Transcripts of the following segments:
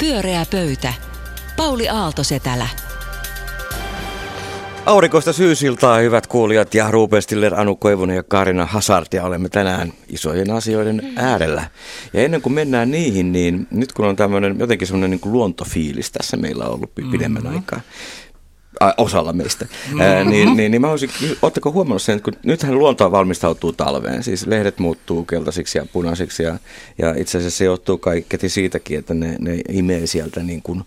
Pyöreä pöytä. Pauli Aaltosetälä. Aurinkoista syysiltaa, hyvät kuulijat, ja Ruben Stiller, Anu Koivunen ja Karina Hazard, ja olemme tänään isojen asioiden äärellä. Ja ennen kuin mennään niihin, niin nyt kun on tämmöinen jotenkin semmoinen niin luontofiilis tässä meillä on ollut pidemmän mm-hmm. aikaa, äh, osalla meistä, mm-hmm. äh, niin, niin, niin mä olisin, ootteko huomannut sen, että kun nythän luonto valmistautuu talveen, siis lehdet muuttuu keltaisiksi ja punaisiksi ja, ja itse asiassa se johtuu kaikketi siitäkin, että ne, ne imee sieltä niin kuin,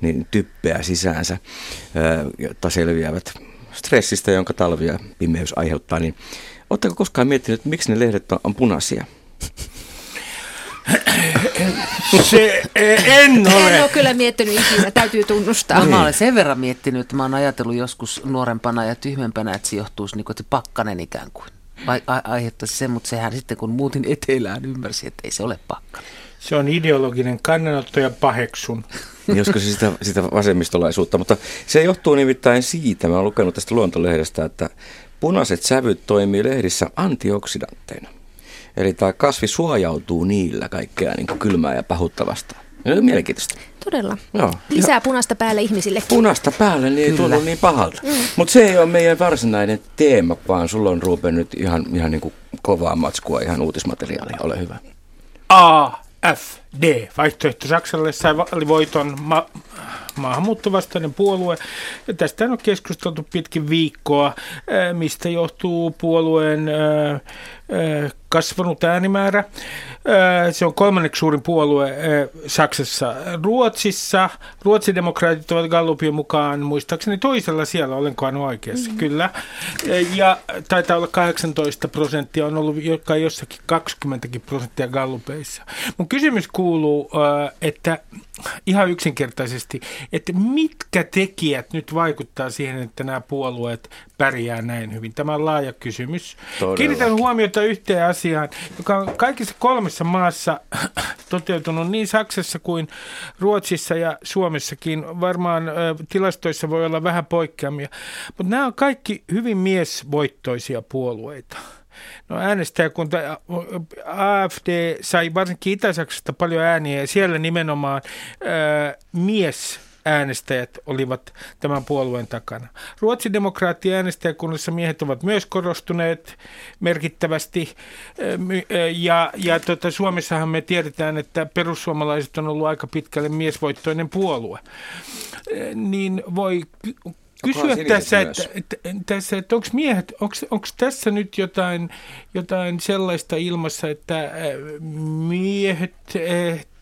niin typpeä sisäänsä, äh, jotta selviävät stressistä, jonka talvi ja pimeys aiheuttaa, niin Oletteko koskaan miettinyt, että miksi ne lehdet on, on punaisia? Se, en ole. En ole kyllä miettinyt ikinä, täytyy tunnustaa. No, mä olen sen verran miettinyt, että mä oon ajatellut joskus nuorempana ja tyhmempänä, että se johtuisi niin kuin, että pakkanen ikään kuin. Vai aiheuttaisi sen, mutta sehän sitten kun muutin etelään ymmärsi, että ei se ole pakkanen. Se on ideologinen kannanotto ja paheksun. Josko se sitä, sitä vasemmistolaisuutta, mutta se johtuu nimittäin siitä, mä oon lukenut tästä luontolehdestä, että punaiset sävyt toimii lehdissä antioksidantteina. Eli tämä kasvi suojautuu niillä kaikkea niin kuin kylmää ja pahuttavasta. Se on mielenkiintoista. Todella. Joo. Lisää punaista päälle ihmisille. Punaista päälle, niin ei tunnu niin pahalta. Mm. Mutta se ei ole meidän varsinainen teema, vaan sulla on Ruben nyt ihan, ihan niin kuin kovaa matskua, ihan uutismateriaalia. Ole hyvä. A, F, D. Vaihtoehto Saksalle sai voiton ma- maahanmuuttovastainen puolue. Ja tästä on keskusteltu pitkin viikkoa, mistä johtuu puolueen kasvanut äänimäärä. Se on kolmanneksi suurin puolue Saksassa. Ruotsissa, ruotsidemokraatit ovat Gallupin mukaan muistaakseni toisella siellä, olenkohan oikeassa, mm-hmm. kyllä. Ja taitaa olla 18 prosenttia, on ollut joka jossakin 20 prosenttia Gallupeissa. Mun kysymys kuuluu, että ihan yksinkertaisesti, että mitkä tekijät nyt vaikuttaa siihen, että nämä puolueet pärjää näin hyvin? Tämä on laaja kysymys. Todella. Kiinnitän huomiota yhteen asiaan, joka on kaikissa kolmessa maassa toteutunut niin Saksassa kuin Ruotsissa ja Suomessakin. Varmaan tilastoissa voi olla vähän poikkeamia, mutta nämä on kaikki hyvin miesvoittoisia puolueita. No äänestäjäkunta AFD sai varsinkin Itä-Saksasta paljon ääniä ja siellä nimenomaan ää, mies äänestäjät olivat tämän puolueen takana. Ruotsin demokraatti äänestäjäkunnassa miehet ovat myös korostuneet merkittävästi ja, ja tota, Suomessahan me tiedetään, että perussuomalaiset on ollut aika pitkälle miesvoittoinen puolue. Niin voi kysyä tässä, että, että, tässä, että onko miehet, onko tässä nyt jotain, jotain sellaista ilmassa, että miehet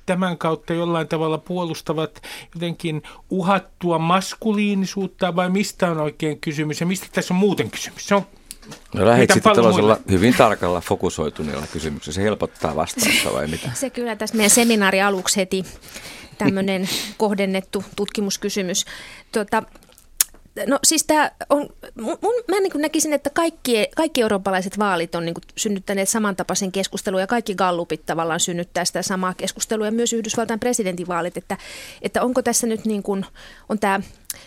tämän kautta jollain tavalla puolustavat jotenkin uhattua maskuliinisuutta vai mistä on oikein kysymys ja mistä tässä on muuten kysymys? Se on No lähdit sitten tällaisella hyvin tarkalla fokusoituneella kysymyksellä. Se helpottaa vastausta vai mitä? Se kyllä tässä meidän seminaari aluksi heti tämmöinen kohdennettu tutkimuskysymys. Tuota, No siis tämä on, mun, mä niin näkisin, että kaikki, kaikki eurooppalaiset vaalit on niin synnyttäneet samantapaisen keskustelun ja kaikki gallupit tavallaan synnyttää sitä samaa keskustelua ja myös Yhdysvaltain presidentinvaalit, että, että onko tässä nyt niin kuin, on tämä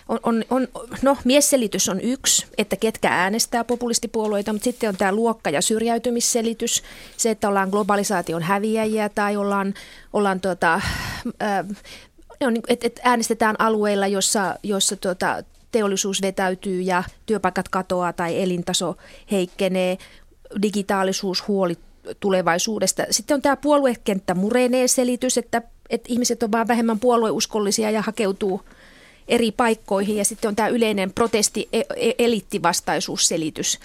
on, on, on, no, miesselitys on yksi, että ketkä äänestää populistipuolueita, mutta sitten on tämä luokka- ja syrjäytymisselitys, se, että ollaan globalisaation häviäjiä tai ollaan, ollaan tuota, äh, on, että et äänestetään alueilla, jossa, jossa tuota, teollisuus vetäytyy ja työpaikat katoaa tai elintaso heikkenee, digitaalisuus huoli tulevaisuudesta. Sitten on tämä puoluekenttä murenee selitys, että, että ihmiset on vaan vähemmän puolueuskollisia ja hakeutuu eri paikkoihin. Ja sitten on tämä yleinen protesti, e, e, elittivastaisuusselitys.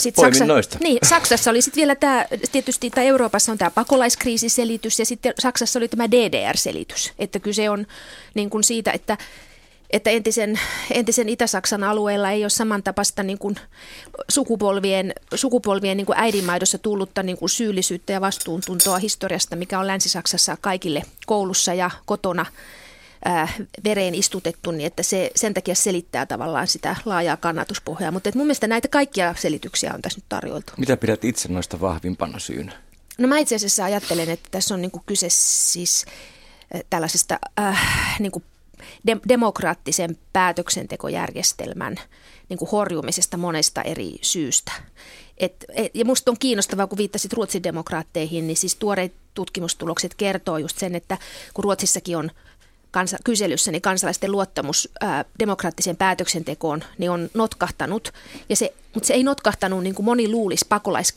Sitten Saksa, noista. Niin, Saksassa oli sitten vielä tämä, tietysti tai Euroopassa on tämä pakolaiskriisiselitys ja sitten Saksassa oli tämä DDR-selitys, että kyse on niin kuin siitä, että että entisen, entisen Itä-Saksan alueella ei ole samantapaista niin kuin sukupolvien, sukupolvien niin kuin äidinmaidossa tullutta niin kuin syyllisyyttä ja vastuuntuntoa historiasta, mikä on Länsi-Saksassa kaikille koulussa ja kotona ää, vereen istutettu, niin että se sen takia selittää tavallaan sitä laajaa kannatuspohjaa. Mutta mun mielestä näitä kaikkia selityksiä on tässä nyt tarjoltu. Mitä pidät itse noista vahvimpana syynä? No mä itse asiassa ajattelen, että tässä on niin kuin kyse siis tällaisesta äh, niin kuin de- demokraattisen päätöksentekojärjestelmän niin kuin horjumisesta monesta eri syystä. Et, et, ja minusta on kiinnostavaa, kun viittasit Ruotsin demokraatteihin, niin siis tuoreet tutkimustulokset kertoo just sen, että kun Ruotsissakin on kansa, kyselyssä, niin kansalaisten luottamus ää, demokraattiseen päätöksentekoon niin on notkahtanut. Ja se, mutta se ei notkahtanut niin kuin moni luulisi pakolais,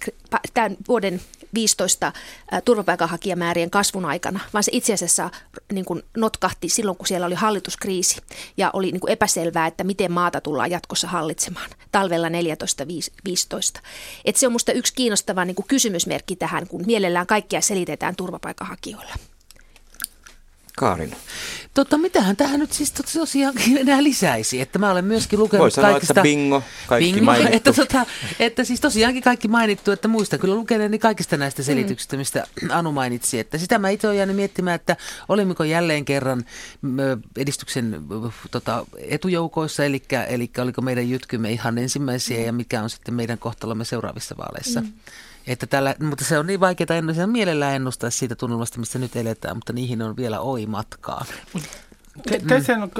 tämän vuoden 15 ää, turvapaikanhakijamäärien kasvun aikana, vaan se itse asiassa niin kuin notkahti silloin, kun siellä oli hallituskriisi ja oli niin kuin epäselvää, että miten maata tullaan jatkossa hallitsemaan talvella 14-15. Et se on minusta yksi kiinnostava niin kuin kysymysmerkki tähän, kun mielellään kaikkia selitetään turvapaikanhakijoilla. Kaarin. Tota, mitähän tähän nyt siis tosiaankin enää lisäisi, että mä olen myöskin lukenut Voi sanoa, kaikista... että bingo, kaikki bingo, mainittu. Että, tota, että siis tosiaankin kaikki mainittu, että muistan kyllä lukeneeni kaikista näistä Mm. selityksistä, mistä Anu mainitsi, että sitä mä itse olen jäänyt miettimään, että olimmeko jälleen kerran edistyksen tota, etujoukoissa, eli, eli oliko meidän jytkymme ihan ensimmäisiä ja mikä on sitten meidän kohtalomme seuraavissa vaaleissa. Mm. Että tällä, mutta se on niin vaikeaa ennustaa, mielellään ennustaa siitä tunnelmasta, missä nyt eletään, mutta niihin on vielä oi matkaa. Tä- Tässä on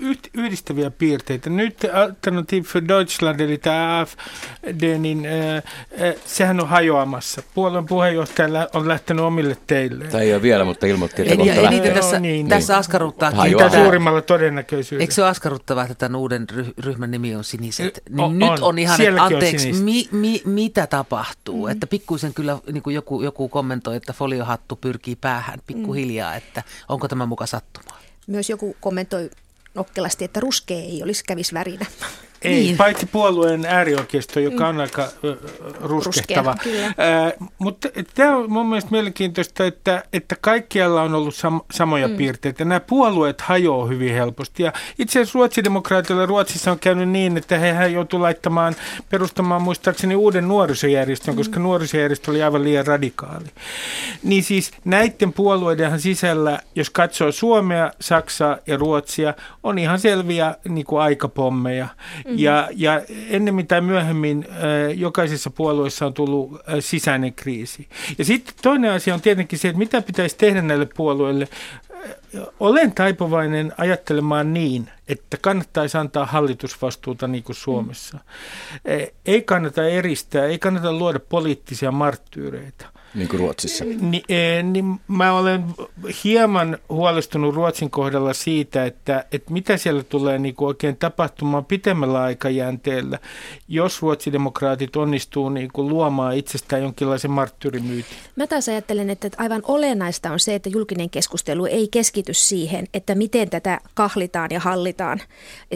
yht- yhdistäviä piirteitä. Nyt Alternativ för Deutschland, eli tämä AFD, niin äh, äh, sehän on hajoamassa. Puolueen puheenjohtaja on lähtenyt omille teille. Tai ei ole vielä, mutta ilmoitti, että Ei, kohta ei lähtee. tässä, niin, tässä askarruttaakin. Hajoaa. Mitä tätä- suurimmalla todennäköisyydellä. Eikö se ole askarruttavaa, että tämän uuden ry- ryhmän nimi on siniset? Y- Niin on- nyt on. on ihan, että on anteeksi, sinistä. mi, mi, mitä tapahtuu? Mm. Että pikkuisen kyllä niin kuin joku, joku kommentoi, että foliohattu pyrkii päähän pikkuhiljaa, että onko tämä muka sattumaa? Myös joku kommentoi nokkelasti, että ruskea ei olisi kävis värinä. Ei, Niin. niin. paitsi puolueen äärioikeisto, joka on aika ruskehtava. Mutta tämä on mun mielestä mielenkiintoista, että, että kaikkialla on ollut sam, samoja mm. piirteitä. Nämä puolueet hajoaa hyvin helposti. Ja itse asiassa ruotsidemokraatilla Ruotsissa on käynyt niin, että he joutuu laittamaan, perustamaan muistaakseni uuden nuorisojärjestön, mm. koska nuorisojärjestö oli aivan liian radikaali. Niin siis näiden puolueidenhan sisällä, jos katsoo Suomea, Saksaa ja Ruotsia, on ihan selviä niin kuin aikapommeja. Mm-hmm. Ja, ja ennemmin tai myöhemmin äh, jokaisessa puolueessa on tullut äh, sisäinen kriisi. Ja sitten toinen asia on tietenkin se, että mitä pitäisi tehdä näille puolueille. Äh, Olen taipuvainen ajattelemaan niin, että kannattaisi antaa hallitusvastuuta niin kuin Suomessa. Mm. Ei kannata eristää, ei kannata luoda poliittisia marttyyreitä. Niin kuin Ruotsissa. Ni, eh, niin mä olen hieman huolestunut Ruotsin kohdalla siitä, että, että mitä siellä tulee niin kuin oikein tapahtumaan pitemmällä aikajänteellä, jos ruotsidemokraatit onnistuu niin kuin luomaan itsestään jonkinlaisen marttyyrimyytin. Mä taas ajattelen, että aivan olennaista on se, että julkinen keskustelu ei keskity siihen, että miten tätä kahlitaan ja hallitaan.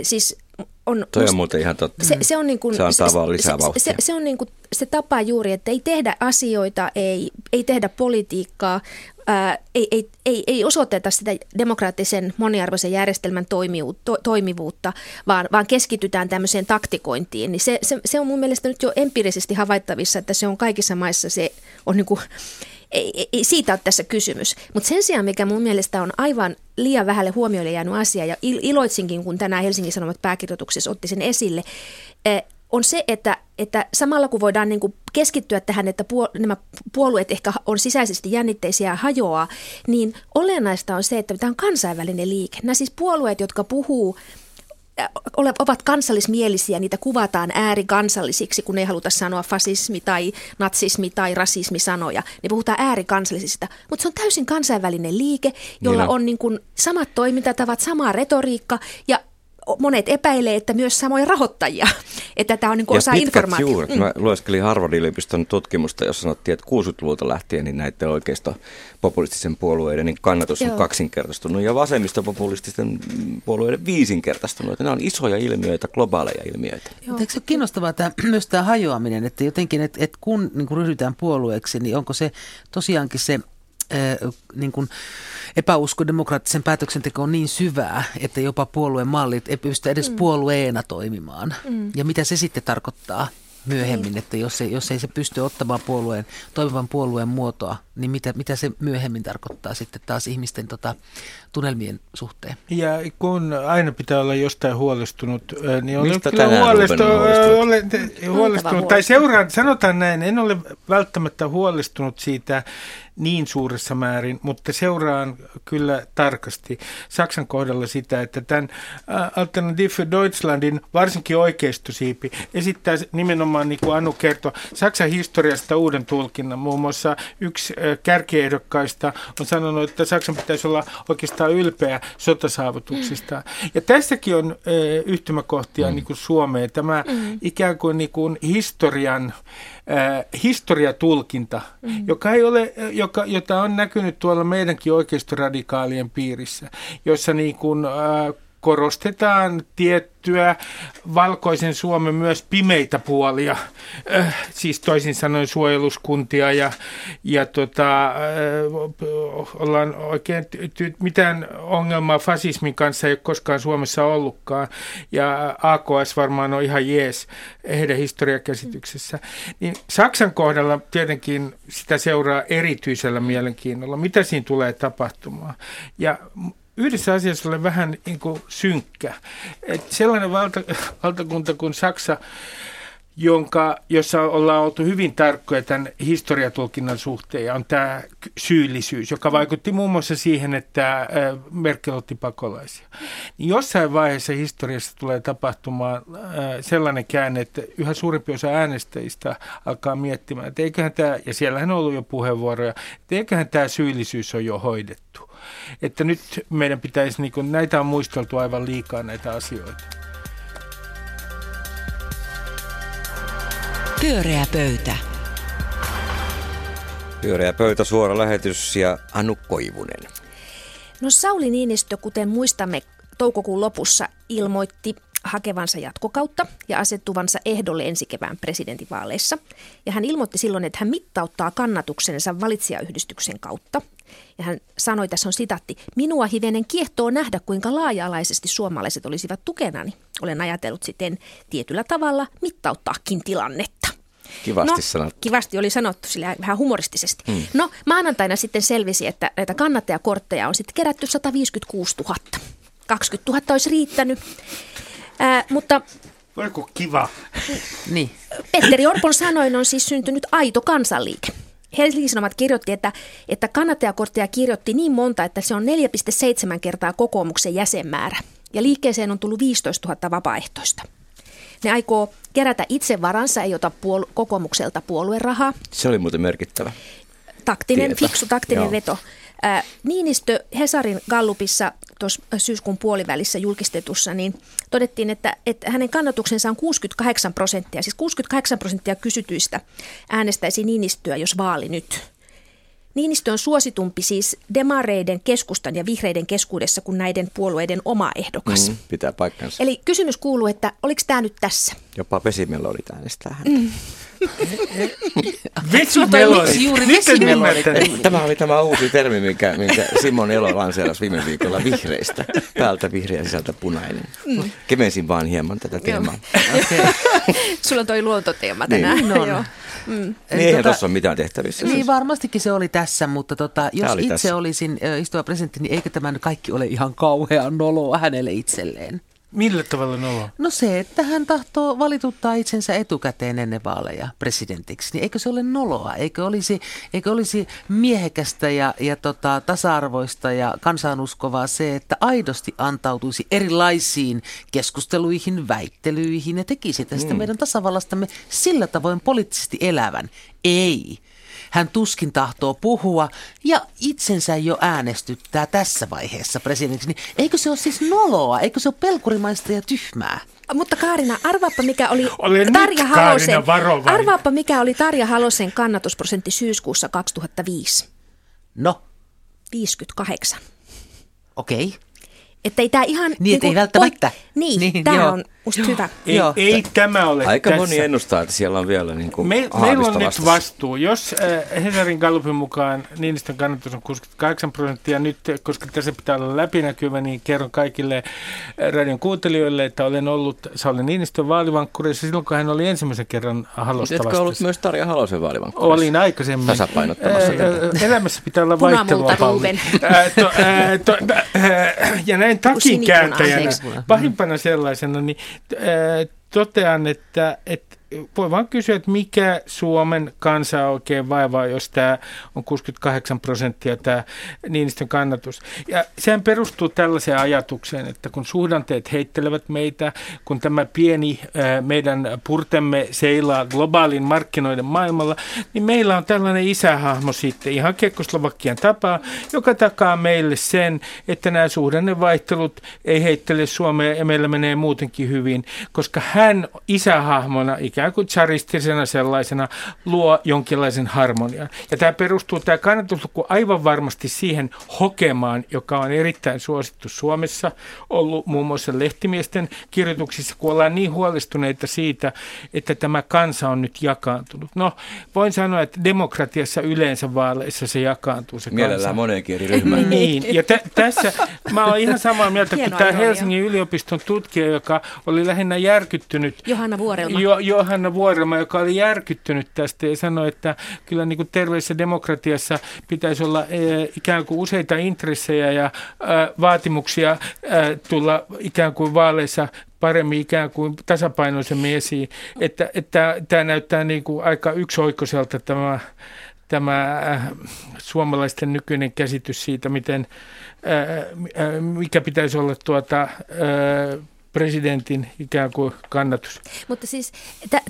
Siis on, Toi on musta- muuten ihan totta. se, se, on niin kuin, Se antaa vaan lisää se, vauhtia. se, se on niin kuin se tapa juuri, että ei tehdä asioita, ei, ei tehdä politiikkaa, ää, ei, ei, ei, ei osoiteta sitä demokraattisen moniarvoisen järjestelmän toimivuutta, to, toimivuutta vaan, vaan keskitytään tämmöiseen taktikointiin. Niin se, se, se on mun mielestä nyt jo empiirisesti havaittavissa, että se on kaikissa maissa se on niin kuin, ei, ei, siitä ole tässä kysymys. Mutta sen sijaan, mikä mun mielestä on aivan liian vähälle huomioille jäänyt asia, ja il- iloitsinkin, kun tänään Helsingin Sanomat pääkirjoituksessa otti sen esille, eh, on se, että, että samalla kun voidaan niin kuin keskittyä tähän, että puol- nämä puolueet ehkä on sisäisesti jännitteisiä ja hajoaa, niin olennaista on se, että tämä on kansainvälinen liike. Nämä siis puolueet, jotka puhuu ovat kansallismielisiä, niitä kuvataan äärikansallisiksi, kun ei haluta sanoa fasismi tai natsismi tai rasismi sanoja. Niin puhutaan äärikansallisista, mutta se on täysin kansainvälinen liike, jolla Niin on. on niin kuin samat toimintatavat, sama retoriikka ja monet epäilee, että myös samoja rahoittajia, että tämä on niin kuin Ja osa informaatiota. juuret. Mä lueskelin Harvard-yliopiston tutkimusta, jossa sanottiin, että 60-luvulta lähtien niin näiden oikeisto populistisen puolueiden niin kannatus on Joo. kaksinkertaistunut ja vasemmistopopulististen puolueiden viisinkertaistunut. Nämä on isoja ilmiöitä, globaaleja ilmiöitä. Mutta eikö se ole kiinnostavaa tämä, myös tämä hajoaminen, että jotenkin, että, että kun niin kuin ryhdytään puolueeksi, niin onko se tosiaankin se niin kuin epäusko demokraattisen päätöksentekoon niin syvää, että jopa puolueen mallit ei pysty edes mm. puolueena toimimaan. Mm. Ja mitä se sitten tarkoittaa myöhemmin, että jos ei, jos ei se pysty ottamaan puolueen, toimivan puolueen muotoa, niin mitä, mitä se myöhemmin tarkoittaa sitten taas ihmisten tota, tunnelmien suhteen? Ja kun aina pitää olla jostain huolestunut, ö, niin olen Mistä kyllä tänään huolestunut, olen huolestunut tai seuraan, sanotaan näin, en ole välttämättä huolestunut siitä niin suuressa määrin, mutta seuraan kyllä tarkasti Saksan kohdalla sitä, että tämän Alternative für Deutschlandin varsinkin oikeistosiipi esittää nimenomaan, niin kuin Anu kertoi, Saksan historiasta uuden tulkinnan. Muun muassa yksi kärkiehdokkaista on sanonut, että Saksan pitäisi olla oikeastaan ylpeä sotasaavutuksista. Ja tässäkin on yhtymäkohtia mm. niin kuin Suomeen. Tämä mm. ikään kuin, niin kuin historian äh, historiatulkinta, mm. joka ei ole, joka, jota on näkynyt tuolla meidänkin oikeistoradikaalien piirissä, jossa niin kuin, äh, korostetaan tiettyä valkoisen Suomen myös pimeitä puolia, äh, siis toisin sanoen suojeluskuntia ja, ja tota, äh, ollaan oikein, ty- mitään ongelmaa fasismin kanssa ei ole koskaan Suomessa ollutkaan ja AKS varmaan on ihan jees heidän historiakäsityksessä. Niin Saksan kohdalla tietenkin sitä seuraa erityisellä mielenkiinnolla, mitä siinä tulee tapahtumaan. Ja yhdessä asiassa olen vähän niin kuin synkkä. Et sellainen valta, valtakunta kuin Saksa, jonka, jossa ollaan oltu hyvin tarkkoja tämän historiatulkinnan suhteen, on tämä syyllisyys, joka vaikutti muun muassa siihen, että Merkel otti pakolaisia. Niin jossain vaiheessa historiassa tulee tapahtumaan sellainen käänne, että yhä suurempi osa äänestäjistä alkaa miettimään, että eiköhän tämä, ja siellähän on ollut jo puheenvuoroja, että eiköhän tämä syyllisyys on jo hoidettu. Että nyt meidän pitäisi, niin kuin, näitä on muisteltu aivan liikaa näitä asioita. Pyöreä pöytä. Pyöreä pöytä, suora lähetys ja Anu Koivunen. No Sauli Niinistö, kuten muistamme, toukokuun lopussa ilmoitti hakevansa jatkokautta ja asettuvansa ehdolle ensi kevään presidentinvaaleissa. Ja hän ilmoitti silloin, että hän mittauttaa kannatuksensa valitsijayhdistyksen kautta. Ja hän sanoi, tässä on sitaatti, minua hivenen kiehtoo nähdä, kuinka laaja-alaisesti suomalaiset olisivat tukenani. Olen ajatellut sitten tietyllä tavalla mittauttaakin tilannetta. Kivasti no, sanottu. Kivasti oli sanottu sillä vähän humoristisesti. Hmm. No maanantaina sitten selvisi, että näitä kannattajakortteja on sitten kerätty 156 000. 20 000 olisi riittänyt. Ää, mutta Voiko kiva? Niin. Petteri Orpon sanoin on siis syntynyt aito kansanliike. Helsingin Sanomat kirjoitti, että, että kannattajakortteja kirjoitti niin monta, että se on 4,7 kertaa kokoomuksen jäsenmäärä. Ja liikkeeseen on tullut 15 000 vapaaehtoista. Ne aikoo kerätä itse varansa, ei ota puol- kokoomukselta puoluerahaa. Se oli muuten merkittävä. Taktinen, Tieto. fiksu taktinen Joo. veto. Ää, Niinistö Hesarin Gallupissa tuossa syyskuun puolivälissä julkistetussa, niin todettiin, että, että hänen kannatuksensa on 68 prosenttia. Siis 68 prosenttia kysytyistä äänestäisi Niinistöä, jos vaali nyt. Niinistö on suositumpi siis demareiden, keskustan ja vihreiden keskuudessa kuin näiden puolueiden oma ehdokas. Mm, pitää paikkansa. Eli kysymys kuuluu, että oliko tämä nyt tässä? Jopa Pesimelodit äänestää häntä. Mm. Vesimelodi. miksi juuri. Tämä oli tämä uusi termi, minkä, minkä Simon Elo lanseerasi viime viikolla vihreistä. Päältä vihreä, sisältä punainen. Mm. Kevensin vaan hieman tätä teemaa. Okay. Sulla on toi luontoteema Niin. tänään. Niin on. Joo. Niin eihän tuossa ole mitään tehtävissä. Niin varmastikin se oli tässä, mutta tota, jos oli itse tässä. olisin istuva presidentti, niin eikö tämä kaikki ole ihan kauhean noloa hänelle itselleen? Millä tavalla nolo? No se, että hän tahtoo valituttaa itsensä etukäteen ennen vaaleja presidentiksi, niin eikö se ole noloa? Eikö olisi, eikö olisi miehekästä ja, ja tota, tasa-arvoista ja kansanuskovaa se, että aidosti antautuisi erilaisiin keskusteluihin, väittelyihin ja tekisi tästä mm. meidän tasavallastamme sillä tavoin poliittisesti elävän? Ei. Hän tuskin tahtoo puhua ja itsensä jo äänestyttää tässä vaiheessa presidentiksi. Niin eikö se ole siis noloa? Eikö se ole pelkurimaista ja tyhmää? Mutta Kaarina, arvaappa mikä oli Ole nyt, Tarja Kaarina, Halosen, varovainen. arvaappa mikä oli Tarja Halosen kannatusprosentti syyskuussa 2005. No, 58. okei. Okay. Että ei tämä ihan... Niin, et ei välttämättä. niin, Niin, niin tämä on musta hyvä. Ei, Joo. ei tämä ole Aika tässä. moni ennustaa, että siellä on vielä niin kuin Me, meillä on haavista nyt vastassa. vastuu. Jos äh, Hesarin Gallupin mukaan Niinistön kannatus on 68 prosenttia nyt, koska tässä pitää olla läpinäkyvä, niin kerron kaikille äh, radion kuuntelijoille, että olen ollut Sauli Niinistön vaalivankkureissa silloin, kun hän oli ensimmäisen kerran halosta Etkä ollut vastassa. myös Tarja Halosen vaalivankkurissa? Olin aikaisemmin. Tasapainottamassa Ää, ää, Elämässä pitää olla vaihtelua. Ruben. Ää, to- ää, to- ää, Ja näin takin sinipuna, kääntäjänä, anteeksi. pahimpana sellaisena, niin totean, että, että voi vaan kysyä, että mikä Suomen kansa oikein vaivaa, jos tämä on 68 prosenttia tämä Niinistön kannatus. Ja sehän perustuu tällaiseen ajatukseen, että kun suhdanteet heittelevät meitä, kun tämä pieni meidän purtemme seilaa globaalin markkinoiden maailmalla, niin meillä on tällainen isähahmo sitten ihan Kekkoslovakian tapaa, joka takaa meille sen, että nämä suhdannevaihtelut ei heittele Suomea ja meillä menee muutenkin hyvin, koska hän isähahmona ikään kuin charistisena sellaisena luo jonkinlaisen harmonian. Ja tämä perustuu tämä kannatusluku aivan varmasti siihen hokemaan, joka on erittäin suosittu Suomessa, ollut muun muassa lehtimiesten kirjoituksissa, kun ollaan niin huolestuneita siitä, että tämä kansa on nyt jakaantunut. No, voin sanoa, että demokratiassa yleensä vaaleissa se jakaantuu se Mielellään kansa. moneenkin eri ryhmään. Niin, ja tä- tässä mä olen ihan samaa mieltä kuin tämä. Helsingin yliopiston tutkija, joka oli lähinnä järkyttynyt Johanna Vuorelma. Jo, Johanna Vuorelma, joka oli järkyttynyt tästä ja sanoi, että kyllä niin kuin terveessä demokratiassa pitäisi olla e, ikään kuin useita intressejä ja ä, vaatimuksia ä, tulla ikään kuin vaaleissa paremmin ikään kuin tasapainoisemmin esiin. Että, että tämä näyttää niin kuin aika yksioikoiselta tämä, tämä suomalaisten nykyinen käsitys siitä, miten, mikä pitäisi olla tuota, presidentin ikään kuin kannatus. Mutta siis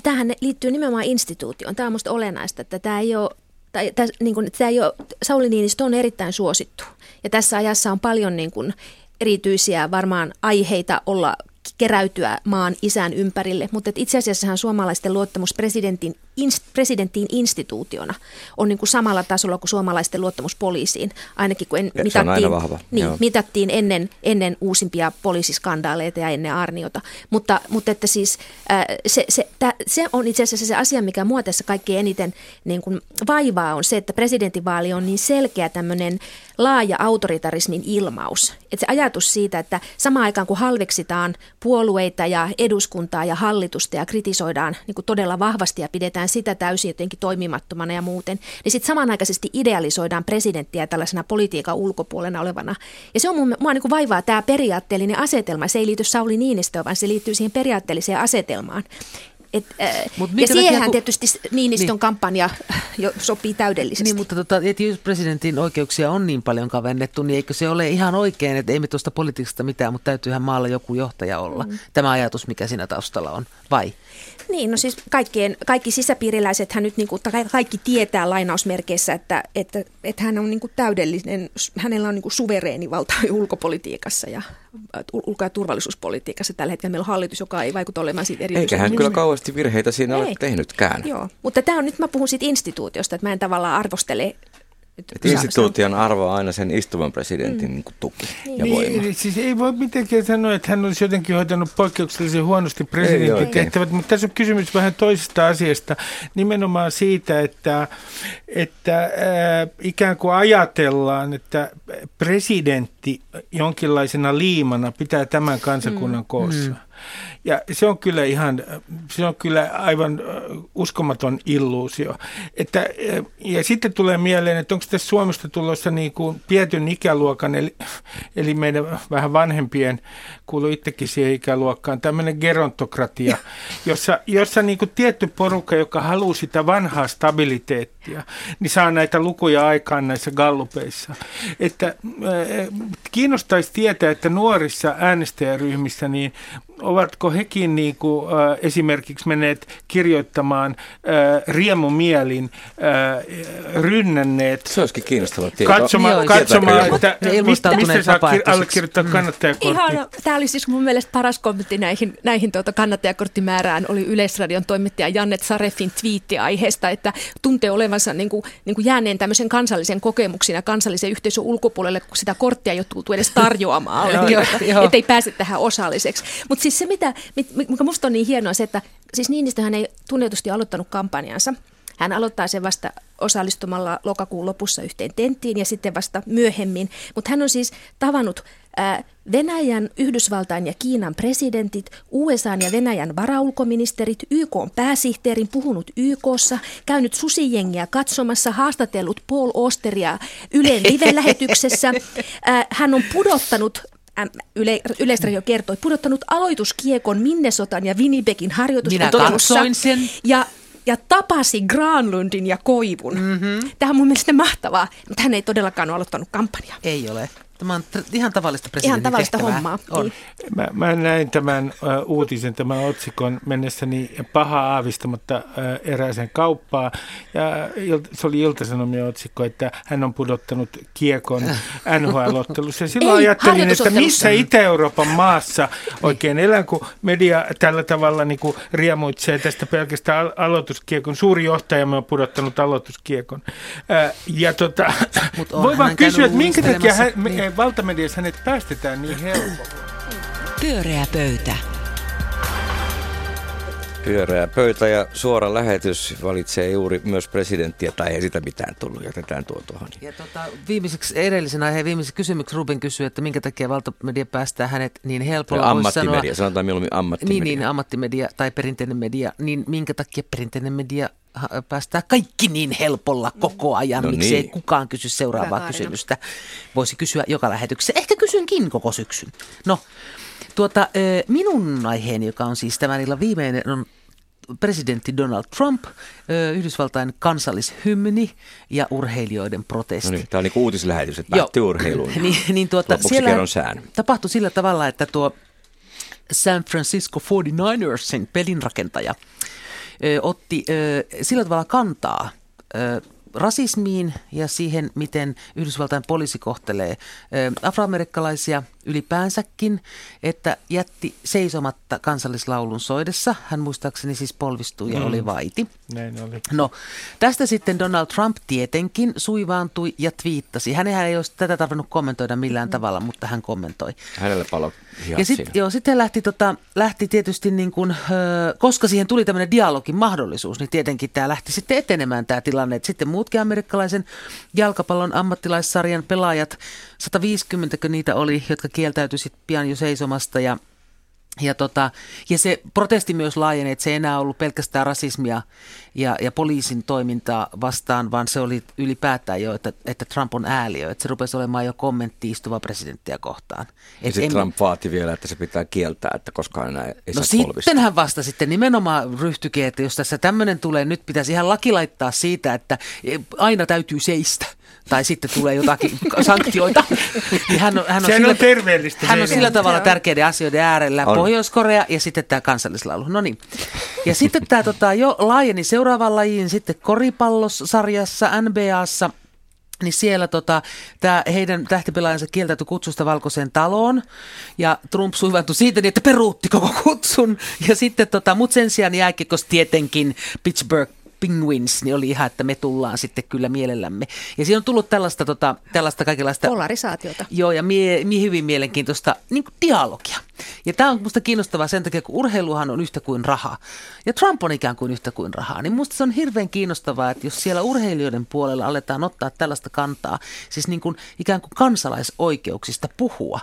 tähän liittyy nimenomaan instituutioon. Tämä on minusta olennaista, että tämä ei ole tai, täs, niin kuin, tämä ei ole, Sauli Niinistö on erittäin suosittu. Ja tässä ajassa on paljon niin kuin, erityisiä varmaan aiheita olla keräytyä maan isän ympärille, mutta itse asiassahan suomalaisten luottamus presidentin, ins, presidenttiin instituutiona on niin kuin samalla tasolla kuin suomalaisten luottamus poliisiin, ainakin kun en, on mitattiin, niin, joo. mitattiin ennen, ennen uusimpia poliisiskandaaleita ja ennen Arniota. Mutta, mutta että siis äh, se, se, tä, se on itse asiassa se asia, mikä mua tässä kaikkein eniten niin kuin vaivaa, on se, että presidentinvaali on niin selkeä tämmöinen laaja autoritarismin ilmaus. Että se ajatus siitä, että samaan aikaan kun halveksitaan puolueita ja eduskuntaa ja hallitusta ja kritisoidaan niin kuin todella vahvasti ja pidetään sitä täysin jotenkin toimimattomana ja muuten, niin sitten samanaikaisesti idealisoidaan presidenttiä tällaisena politiikan ulkopuolena olevana. Ja se on mun, mua niin kuin vaivaa tämä periaatteellinen asetelma. Se ei liity Sauli Niinistöön, vaan se liittyy siihen periaatteelliseen asetelmaan. Et, äh, Mut ja siihenhän kun- tietysti Niinistön Niin. kampanja jo sopii täydellisesti. Niin, mutta tota, että jos presidentin oikeuksia on niin paljon kavennettu, niin eikö se ole ihan oikein, että ei me tuosta politiikasta mitään, mutta täytyyhän maalla joku johtaja olla. Mm. Tämä ajatus, mikä siinä taustalla on, vai? Niin, no siis kaikkien, kaikki sisäpiiriläisethän nyt niin kuin, kaikki tietää lainausmerkeissä, että, että, että hän on niin kuin täydellinen, hänellä on niin kuin suvereeni valta ulkopolitiikassa ja äh, ulko- ja turvallisuuspolitiikassa. Tällä hetkellä meillä on hallitus, joka ei vaikuta olemaan siitä Eikä hän erityisen- kyllä kauheasti virheitä siinä ole Ei. tehnytkään. Joo, mutta tämä on nyt, mä puhun siitä instituutiosta, että mä en tavallaan arvostele. Et instituution arvo on aina sen istuvan presidentin mm. tuki ja voima. Niin, siis ei voi mitenkään sanoa, että hän olisi jotenkin hoitanut poikkeuksellisen huonosti presidentin tehtävät, mutta tässä on kysymys vähän toisesta asiasta. Nimenomaan siitä, että, että äh, ikään kuin ajatellaan, että presidentti jonkinlaisena liimana pitää tämän kansakunnan mm. koossa. Ja se on kyllä ihan, se on kyllä aivan uskomaton illuusio. Että, ja sitten tulee mieleen, että onko tässä Suomesta tulossa niin kuin tietyn ikäluokan, eli, eli meidän vähän vanhempien, kuuluu itsekin siihen ikäluokkaan, tämmöinen gerontokratia, jossa, jossa niin kuin tietty porukka, joka haluaa sitä vanhaa stabiliteettia, niin saa näitä lukuja aikaan näissä gallupeissa. Että kiinnostaisi tietää, että nuorissa äänestäjäryhmissä, niin ovatko hekin niin kuin, äh, esimerkiksi menneet kirjoittamaan äh, riemumielin, äh, rynnänneet Se olisikin kiinnostava tieto. katsomaan, Joo, katsomaan että Ne mistä, mistä saa kir- allekirjoittaa kannattajakortti. Ihana. Tämä oli siis mun mielestä paras kommentti näihin, näihin tuota kannattajakorttimäärään oli Yleisradion toimittaja Jannet Sarefin twiitti aiheesta, että tuntee olevansa niin kuin, niin kuin jääneen tämmöisen kansallisen kokemuksin ja kansallisen yhteisön ulkopuolelle, kun sitä korttia ei ole tultu edes tarjoamaan Joo, allekirjoittaa, joo. että ei pääse tähän osalliseksi. Mutta siis se, mitä, mit- mikä musta on niin hienoa, se, että siis Niinistöhän ei tunnetusti aloittanut kampanjansa. Hän aloittaa sen vasta osallistumalla lokakuun lopussa yhteen tenttiin ja sitten vasta myöhemmin. Mutta hän on siis tavannut Venäjän, Yhdysvaltain ja Kiinan presidentit, USAn ja Venäjän varaulkoministerit, YK pääsihteerin puhunut YKssa, käynyt susijengiä katsomassa, haastatellut Paul Osteria Ylen live-lähetyksessä. Hän on pudottanut Yle, Yleisradio kertoi, pudottanut aloituskiekon Minnesotan ja Winnipegin sen. Ja, ja tapasi Granlundin ja Koivun. Mm-hmm. Tämä on mun mielestä mahtavaa, mutta hän ei todellakaan ole aloittanut kampanjaa. Ei ole. Tämä on ihan tavallista presidentin Ihan tavallista tehtävää. hommaa. On. Niin. Mä, mä näin tämän ä, uutisen, tämän otsikon mennessäni paha aavistamatta erääseen kauppaan. Ja il- se oli Ilta-Sanomien otsikko, että hän on pudottanut kiekon NHL-ottelussa. Ja silloin Ei, ajattelin, että missä Itä-Euroopan maassa oikein elän, kun media tällä tavalla niin kuin riemuitsee tästä pelkästään al- aloituskiekon. Suuri johtajamme on pudottanut aloituskiekon. Ä, ja tota, voi vaan kysyä, että minkä takia hän, me- Niin. valtamediassa hänet päästetään niin helpolla. Pyöreä pöytä. Pyöreä pöytä ja suora lähetys valitsee juuri myös presidenttiä, tai ei sitä mitään tullut, jätetään tuo tuohon. Ja tota, viimeiseksi edellisen aiheen viimeisen kysymyksen Ruben kysyi, että minkä takia valtamedia päästää hänet niin helpolla. voisi Ammattimedia, sanoa- sanotaan mieluummin ammattimedia. Niin, niin, ammattimedia tai perinteinen media, niin minkä takia perinteinen media päästää kaikki niin helpolla koko ajan, No no miksi ei niin. kukaan kysy seuraavaa Hyvä kysymystä. Voisi kysyä joka lähetyksessä. Ehkä kysynkin koko syksyn. No, tuota, minun aiheeni, joka on siis tämän illan viimeinen, on presidentti Donald Trump, Yhdysvaltain kansallishymni ja urheilijoiden protesti. No niin, tämä on niin uutislähetys, että päättyy urheiluun. Niin, niin tuota, Lopuksi kerron sään. tapahtui sillä tavalla, että tuo San Francisco 49ersin pelinrakentaja otti sillä tavalla kantaa rasismiin ja siihen, miten Yhdysvaltain poliisi kohtelee afroamerikkalaisia ylipäänsäkin, että jätti seisomatta kansallislaulun soidessa. Hän muistaakseni siis polvistui ja oli vaiti. Näin oli. No, tästä sitten Donald Trump tietenkin suivaantui ja twiittasi. Hänenhän ei olisi tätä tarvinnut kommentoida millään tavalla, mutta hän kommentoi. Hänelle palo Ja sitten joo, sitten lähti, tota, lähti tietysti, niin kun, ö, koska siihen tuli tämmöinen dialogin mahdollisuus, niin tietenkin tämä lähti sitten etenemään tämä tilanne. Et sitten muutkin amerikkalaisen jalkapallon ammattilaissarjan pelaajat, 150 niitä oli, jotka kieltäytyi sitten pian jo seisomasta ja ja, tota, ja se protesti myös laajeni, että se ei enää ollut pelkästään rasismia ja, ja poliisin toimintaa vastaan, vaan se oli ylipäätään jo, että, että Trump on ääliö. Että se rupesi olemaan jo kommentti istuva presidenttiä kohtaan. Ja Et sitten en- Trump vaati vielä, että se pitää kieltää, että koskaan enää ei No saa sitten polvistaa. hän vasta sitten nimenomaan ryhtyikin, että jos tässä tämmöinen tulee, nyt pitäisi ihan laki laittaa siitä, että aina täytyy seistä. Tai sitten tulee jotakin sanktioita. Niin hän on, hän on, Sehän sillä, on terveellistä. hän on sillä tavalla tärkeiden asioiden äärellä. On. Pohjois-Korea ja sitten tämä kansallislaulu. No niin. Ja sitten tämä tota, jo laajeni seuraavaan lajiin sitten koripallosarjassa, NBAssa. Niin siellä tota, tää heidän tähtipelaajansa kieltäytyi kutsusta valkoiseen taloon ja Trump suivantui siitä niin, että peruutti koko kutsun. Ja sitten tota, mut sen sijaan jääkiekos tietenkin Pittsburgh Penguins, niin oli ihan, että me tullaan sitten kyllä mielellämme. Ja siinä on tullut tällaista, tota, tällaista kaikenlaista... Polarisaatiota. Joo, ja mie, mie hyvin mielenkiintoista niin dialogia. Ja tämä on musta kiinnostavaa sen takia, kun urheiluhan on yhtä kuin raha. Ja Trump on ikään kuin yhtä kuin rahaa. Niin musta se on hirveän kiinnostavaa, että jos siellä urheilijoiden puolella aletaan ottaa tällaista kantaa, siis niin kuin ikään kuin kansalaisoikeuksista puhua,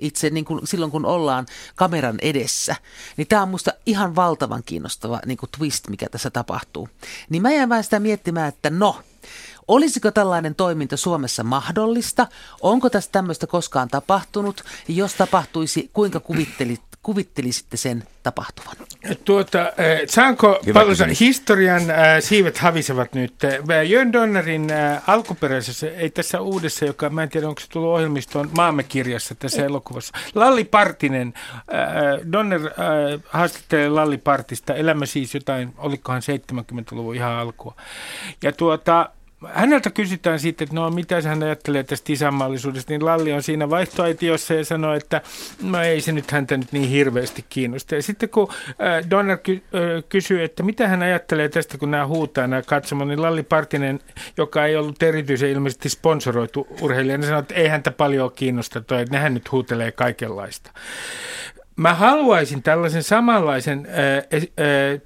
itse niin kuin silloin, kun ollaan kameran edessä, niin tämä on musta ihan valtavan kiinnostava niin kuin twist, mikä tässä tapahtuu. Niin mä jään vähän sitä miettimään, että no, Olisiko tällainen toiminta Suomessa mahdollista? Onko tässä tämmöistä koskaan tapahtunut? Jos tapahtuisi, kuinka kuvittelit, kuvittelisitte sen tapahtuvan? Tuota, eh, saanko kysymys. historian äh, siivet havisevat nyt. Äh, Jön Donnerin äh, alkuperäisessä, ei tässä uudessa, joka mä en tiedä onko se tullut ohjelmistoon, maamme kirjassa tässä elokuvassa. Lalli Partinen, äh, Donner äh, haastattelee Lalli Partista, elämä siis jotain, olikohan 70-luvun ihan alkua. Ja tuota, häneltä kysytään sitten, että no mitä hän ajattelee tästä isänmaallisuudesta, niin Lalli on siinä vaihtoaitiossa ja sanoo, että no ei se nyt häntä nyt niin hirveästi kiinnosta. Ja sitten kun äh, Donner ky- äh, kysyy, että mitä hän ajattelee tästä, kun nämä huutaa nämä katsomaan, niin Lalli Partinen, joka ei ollut erityisen ilmeisesti sponsoroitu urheilija, niin sanoo, että ei häntä paljon kiinnosta toi, että nehän nyt huutelee kaikenlaista. Mä haluaisin tällaisen samanlaisen äh, äh,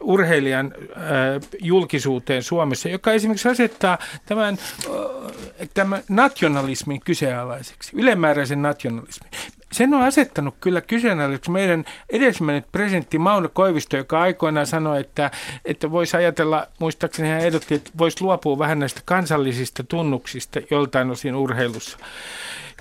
urheilijan äh, julkisuuteen Suomessa, joka esimerkiksi asettaa tämän, äh, tämän nationalismin kyseenalaiseksi, ylimääräisen nationalismin. Sen on asettanut kyllä kyseenalaiseksi meidän edesmennyt presidentti Mauno Koivisto, joka aikoinaan sanoi, että, että voisi ajatella, muistaakseni hän ehdotti, että voisi luopua vähän näistä kansallisista tunnuksista joltain osin urheilussa.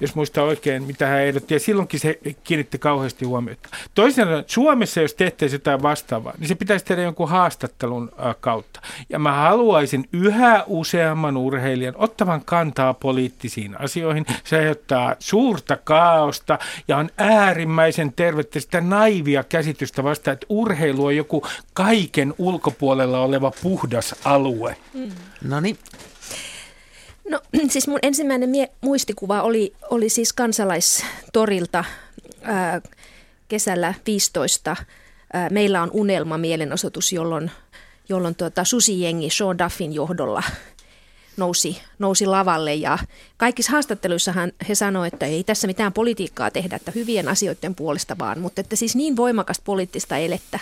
Jos muista oikein, mitä hän ehdotti. Ja silloinkin se kiinnitti kauheasti huomiota. Toisaalta Suomessa, jos tehtäisiin jotain vastaavaa, niin se pitäisi tehdä jonkun haastattelun kautta. Ja mä haluaisin yhä useamman urheilijan ottavan kantaa poliittisiin asioihin. Se aiheuttaa suurta kaaosta ja on äärimmäisen tervettä sitä naivia käsitystä vasta, että urheilu on joku kaiken ulkopuolella oleva puhdas alue. Mm. No niin. No siis mun ensimmäinen mie- muistikuva oli, oli siis kansalaistorilta ää, kesällä 15. Ää, meillä on unelma mielenosoitus, jolloin, jolloin tuota, susijengi Sean Duffin johdolla nousi, nousi lavalle ja kaikissa haastatteluissahan he sanoivat, että ei tässä mitään politiikkaa tehdä, että hyvien asioiden puolesta vaan, mutta että siis niin voimakasta poliittista elettä.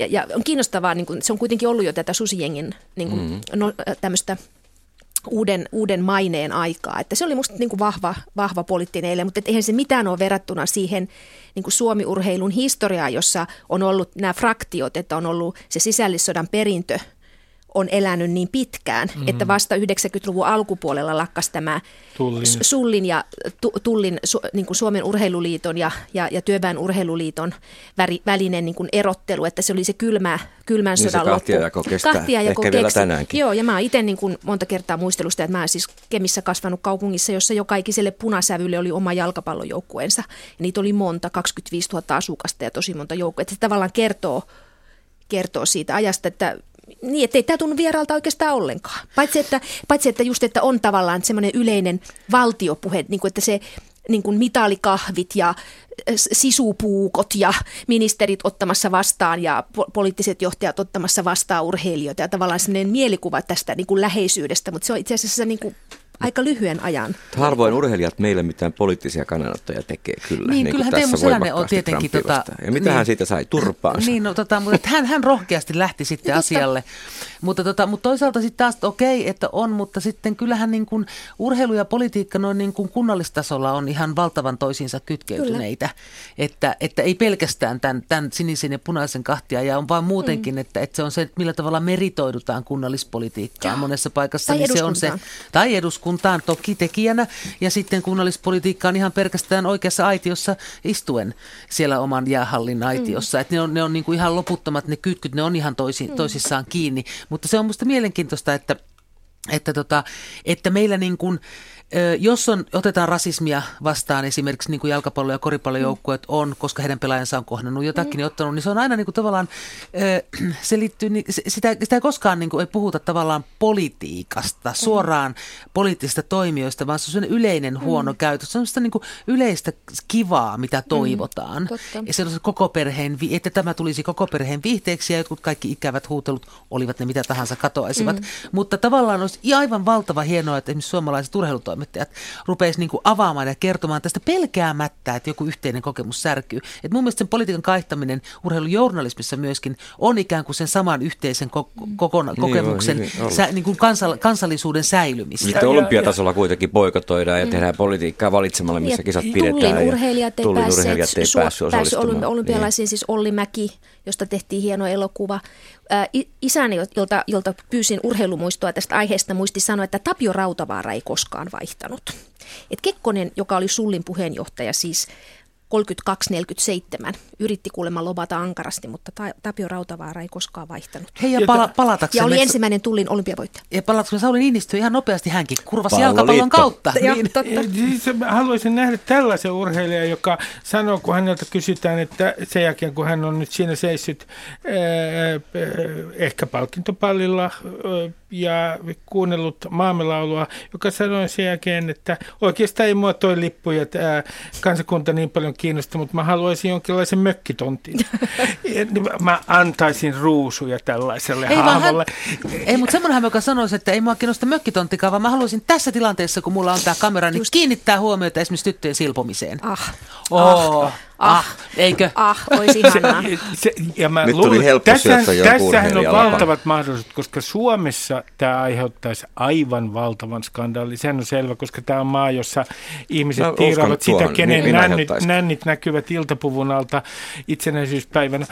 Ja, ja on kiinnostavaa, niin kuin, se on kuitenkin ollut jo tätä susijengin niin kuin, mm. no, tämmöistä uuden, uuden maineen aikaa. Että se oli musta niin kuin vahva, vahva poliittinen ele, mutta eihän se mitään ole verrattuna siihen niin kuin Suomi-urheilun historiaan, jossa on ollut nämä fraktiot, että on ollut se sisällissodan perintö – on elänyt niin pitkään, mm. että vasta 90-luvun alkupuolella lakkas tämä Tullin, Sullin ja Tullin, su, niin kuin Suomen urheiluliiton ja, ja, ja työväen urheiluliiton väri, välinen niin kuin erottelu, että se oli se kylmä, kylmän niin sodan se kahtiajako kestää, kahtiajako ehkä vielä tänäänkin. Joo, ja mä oon itse niin kuin monta kertaa muistelusta, että mä oon siis Kemissä kasvanut kaupungissa, jossa jo kaikiselle punasävylle oli oma jalkapallojoukkueensa. Ja niitä oli monta, 25 000 asukasta ja tosi monta joukkuetta. Se tavallaan kertoo kertoo siitä ajasta, että niin, ettei tämä tunnu vieraalta oikeastaan ollenkaan. Paitsi että, paitsi, että just, että on tavallaan semmoinen yleinen valtiopuhe, niin kuin, että se niin kuin mitalikahvit ja sisupuukot ja ministerit ottamassa vastaan ja po- poliittiset johtajat ottamassa vastaan urheilijoita ja tavallaan sellainen mielikuva tästä niin kuin läheisyydestä, mutta se on itse asiassa niin kuin aika lyhyen ajan. Harvoin urheilijat meille mitään poliittisia kannanottoja tekee kyllä. Niin, niin kyllähän Teemu Selänne on tietenkin... Tota, ja mitä niin, hän siitä sai? Turpaansa. Niin, no, tota, mutta hän, hän rohkeasti lähti sitten asialle. Mutta, tota, mutta toisaalta sitten taas, okei, okay, että on, mutta sitten kyllähän niin kuin urheilu ja politiikka noin niin kuin kunnallistasolla on ihan valtavan toisiinsa kytkeytyneitä. Että, että ei pelkästään tämän, tämän sinisen ja punaisen kahtia, ja on vaan muutenkin, mm. että, että se on se, että millä tavalla meritoidutaan kunnallispolitiikkaan monessa paikassa. Tai niin se on se, tai eduskuntaan toki tekijänä, ja sitten kunnallispolitiikka on ihan pelkästään oikeassa aitiossa istuen siellä oman jäähallin aitiossa. Mm. Että ne on, ne on niin kuin ihan loputtomat ne kytkyt, ne on ihan toisi, mm. toisissaan kiinni. Mutta se on musta mielenkiintoista, että, että, tota, että meillä niin kuin, jos on, otetaan rasismia vastaan esimerkiksi niin kuin jalkapallo- ja koripallojoukkueet on, koska heidän pelaajansa on kohdannut jotakin, mm. niin ottanut, niin se on aina niin kuin tavallaan, se liittyy, sitä, sitä ei koskaan niin kuin, ei puhuta tavallaan politiikasta, suoraan mm. poliittisista toimijoista, vaan se on yleinen mm. huono mm. käytös. Se on sitä niin kuin yleistä kivaa, mitä toivotaan. Mm, ja se on se koko perheen, että tämä tulisi koko perheen viihteeksi ja jotkut kaikki ikävät huutelut, olivat ne mitä tahansa, katoaisivat. Mm. Mutta tavallaan olisi aivan valtava hienoa, että esimerkiksi suomalaiset urheilutoimijat toimittajat rupeisi niin kuin avaamaan ja kertomaan tästä pelkäämättä, että joku yhteinen kokemus särkyy. Et mun mielestä sen politiikan kaihtaminen urheilujournalismissa myöskin on ikään kuin sen saman yhteisen ko- kokona- niin kokemuksen niin, sä, niin kuin kansal- kansallisuuden säilymistä. Sitten olympiatasolla kuitenkin poikotoidaan ja mm. tehdään politiikkaa valitsemalla, missä kisat pidetään. Tullin urheilijat ei päässeet, ei päässyt, päässyt olympialaisiin, niin. siis Olli Mäki, josta tehtiin hieno elokuva. Isäni, jolta, jolta pyysin urheilumuistoa tästä aiheesta, muisti sanoa, että Tapio Rautavaara ei koskaan vaihtanut. Et Kekkonen, joka oli Sullin puheenjohtaja, siis 32-47. Yritti kuulemma lobata ankarasti, mutta Tapio Rautavaara ei koskaan vaihtanut. Hei, ja pala- palataksemme... Ja oli ensimmäinen tullin olympiavoittaja. Ja palataksemme Sauli Niinistö ihan nopeasti hänkin kurvasi jalkapallon kautta. Joo, niin. totta. Siis haluaisin nähdä tällaisen urheilijan, joka sanoo, kun häneltä kysytään, että sen jälkeen kun hän on nyt siinä seissyt ehkä palkintopallilla ja kuunnellut maamelaulua, joka sanoi sen jälkeen, että oikeastaan ei mua toi lippu ja tämä kansakunta niin paljon kiinnosta, mutta mä haluaisin jonkinlaisen mökkitontin. Niin mä antaisin ruusuja tällaiselle ei, hahmolle. Hän, ei, mutta semmoinen joka sanoisi, että ei mua kiinnosta mökkitonttikaan, vaan mä haluaisin tässä tilanteessa, kun mulla on tämä kamera, niin Just. kiinnittää huomiota esimerkiksi tyttöjen silpomiseen. Ah. Oh. ah. Ah, eikö? Ah, olisi ihanaa. Se, se, ja mä Nyt luulen, tuli helppo tässä, Tässähän on valtavat mahdollisuudet, koska Suomessa tämä aiheuttaisi aivan valtavan skandaalin. Sehän on selvä, koska tämä on maa, jossa ihmiset no, tiiraavat sitä, tuohon, kenen niin, nännit, nännit näkyvät iltapuvun alta itsenäisyyspäivänä,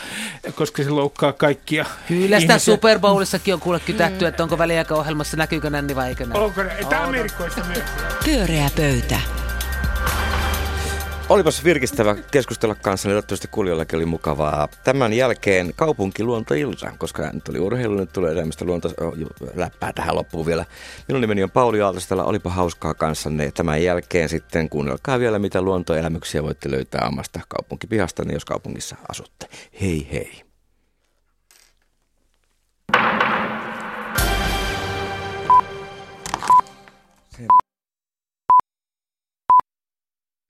koska se loukkaa kaikkia Kyllä sitä Super Bowlissakin on kuule kytätty, mm. että onko väliaikaohjelmassa näkyykö nänni vai eikö näin. Onko, tämä myös. Pyöreä pöytä. Olipas virkistävä keskustella kanssani, toivottavasti kuulijoillakin oli mukavaa. Tämän jälkeen kaupunkiluontoilta, koska nyt oli urheilu, nyt tulee tämmöistä luonto läppää tähän loppuun vielä. Minun nimeni on Pauli Aaltostella, olipa hauskaa kanssanne. Tämän jälkeen sitten kuunnelkaa vielä, mitä luontoelämyksiä voitte löytää omasta kaupunkipihastanne, jos kaupungissa asutte. Hei hei.